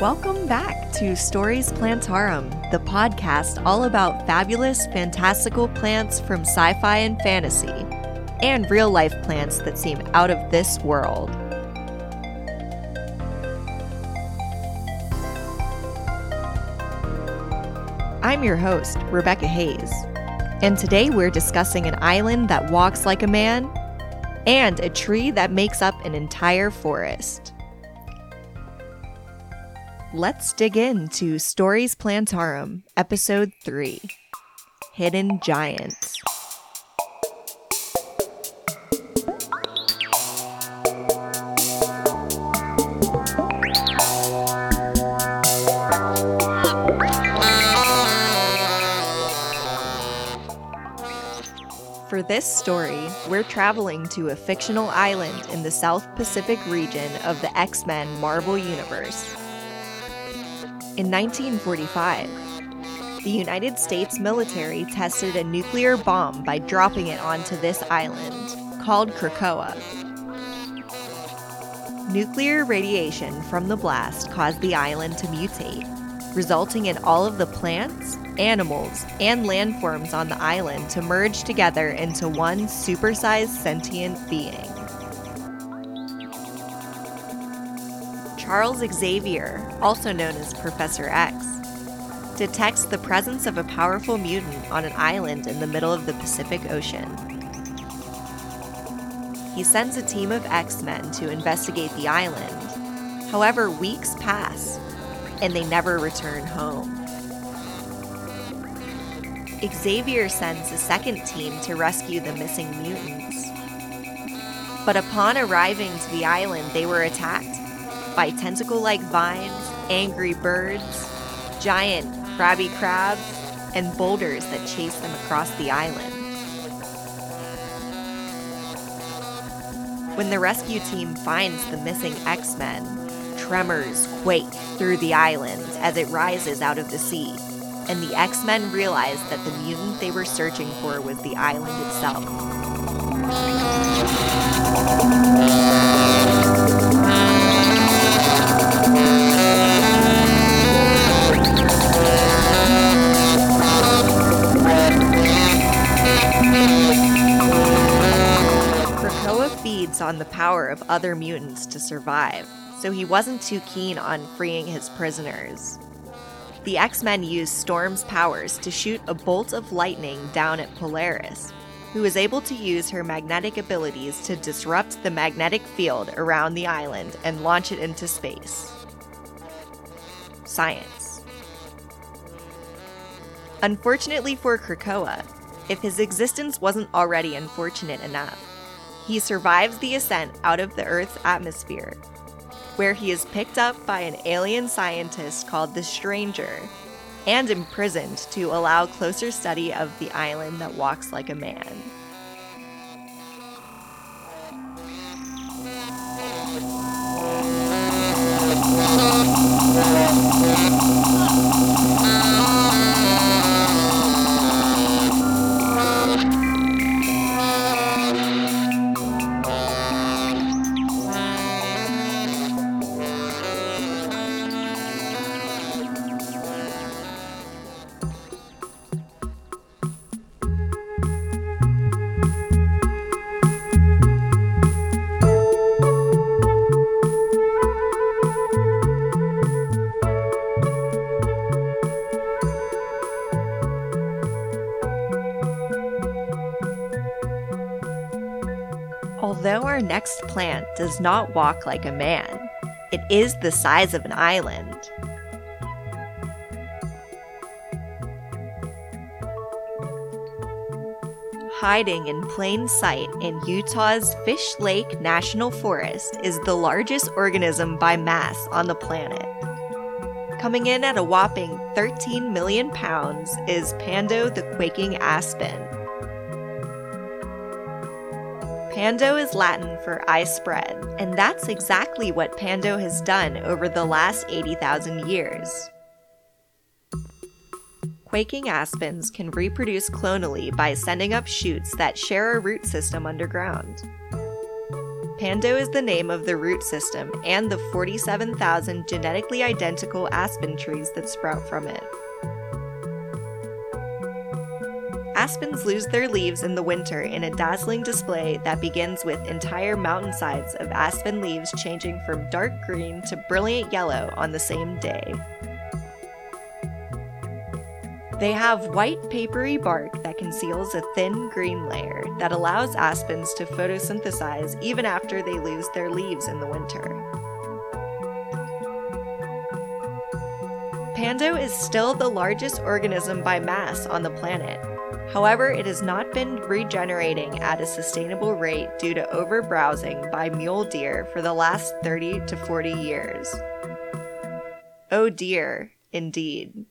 Welcome back to Stories Plantarum, the podcast all about fabulous, fantastical plants from sci fi and fantasy, and real life plants that seem out of this world. I'm your host, Rebecca Hayes, and today we're discussing an island that walks like a man and a tree that makes up an entire forest. Let's dig into Stories Plantarum, Episode 3 Hidden Giants. For this story, we're traveling to a fictional island in the South Pacific region of the X Men Marvel Universe. In 1945, the United States military tested a nuclear bomb by dropping it onto this island, called Krakoa. Nuclear radiation from the blast caused the island to mutate, resulting in all of the plants, animals, and landforms on the island to merge together into one supersized sentient being. Charles Xavier, also known as Professor X, detects the presence of a powerful mutant on an island in the middle of the Pacific Ocean. He sends a team of X Men to investigate the island. However, weeks pass, and they never return home. Xavier sends a second team to rescue the missing mutants. But upon arriving to the island, they were attacked by tentacle like vines, angry birds, giant crabby crabs, and boulders that chase them across the island. When the rescue team finds the missing X Men, tremors quake through the island as it rises out of the sea, and the X Men realize that the mutant they were searching for was the island itself. Other mutants to survive, so he wasn't too keen on freeing his prisoners. The X Men used Storm's powers to shoot a bolt of lightning down at Polaris, who was able to use her magnetic abilities to disrupt the magnetic field around the island and launch it into space. Science. Unfortunately for Krakoa, if his existence wasn't already unfortunate enough, he survives the ascent out of the Earth's atmosphere, where he is picked up by an alien scientist called the Stranger and imprisoned to allow closer study of the island that walks like a man. Our next plant does not walk like a man, it is the size of an island. Hiding in plain sight in Utah's Fish Lake National Forest is the largest organism by mass on the planet. Coming in at a whopping 13 million pounds is Pando the quaking aspen, Pando is Latin for I spread, and that's exactly what Pando has done over the last 80,000 years. Quaking aspens can reproduce clonally by sending up shoots that share a root system underground. Pando is the name of the root system and the 47,000 genetically identical aspen trees that sprout from it. Aspens lose their leaves in the winter in a dazzling display that begins with entire mountainsides of aspen leaves changing from dark green to brilliant yellow on the same day. They have white papery bark that conceals a thin green layer that allows aspens to photosynthesize even after they lose their leaves in the winter. Pando is still the largest organism by mass on the planet. However, it has not been regenerating at a sustainable rate due to overbrowsing by mule deer for the last 30 to 40 years. Oh dear, indeed.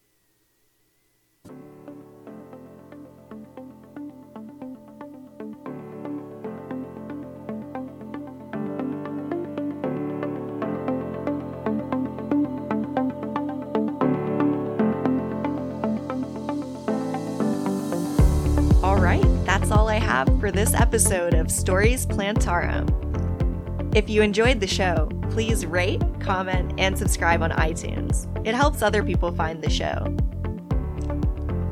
This episode of Stories Plantarum. If you enjoyed the show, please rate, comment, and subscribe on iTunes. It helps other people find the show.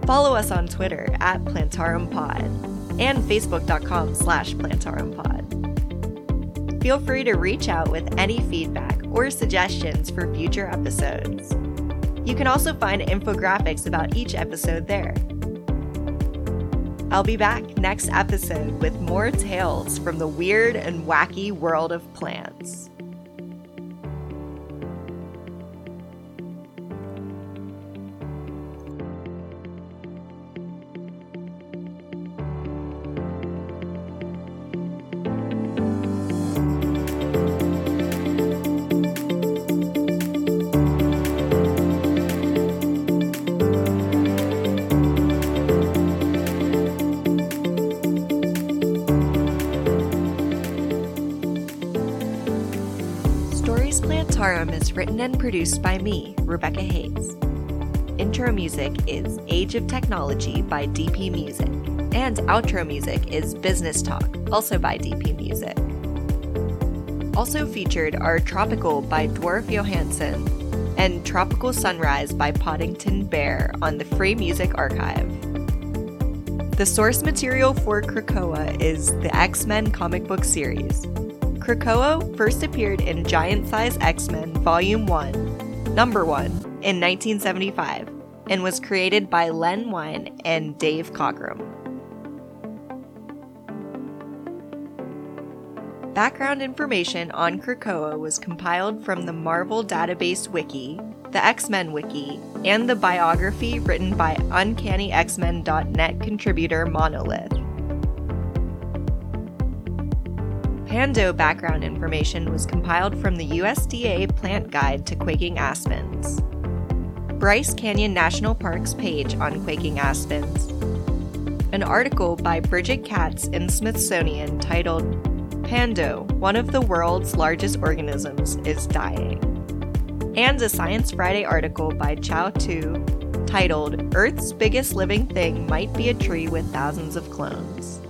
Follow us on Twitter at PlantarumPod and Facebook.com slash PlantarumPod. Feel free to reach out with any feedback or suggestions for future episodes. You can also find infographics about each episode there. I'll be back next episode with more tales from the weird and wacky world of plants. Plantarum is written and produced by me, Rebecca Hayes. Intro music is Age of Technology by DP Music, and outro music is Business Talk, also by DP Music. Also featured are Tropical by Dwarf Johansson and Tropical Sunrise by Poddington Bear on the Free Music Archive. The source material for Krakoa is the X Men comic book series, Krakoa first appeared in Giant Size X Men Volume 1, Number 1, in 1975, and was created by Len Wein and Dave Cockrum. Background information on Krakoa was compiled from the Marvel Database Wiki, the X Men Wiki, and the biography written by UncannyXmen.net contributor Monolith. Pando background information was compiled from the USDA Plant Guide to Quaking Aspens. Bryce Canyon National Park's page on quaking aspens. An article by Brigit Katz in Smithsonian titled Pando, one of the world's largest organisms, is dying. And a Science Friday article by Chau Tu titled Earth's Biggest Living Thing Might Be a Tree with Thousands of Clones.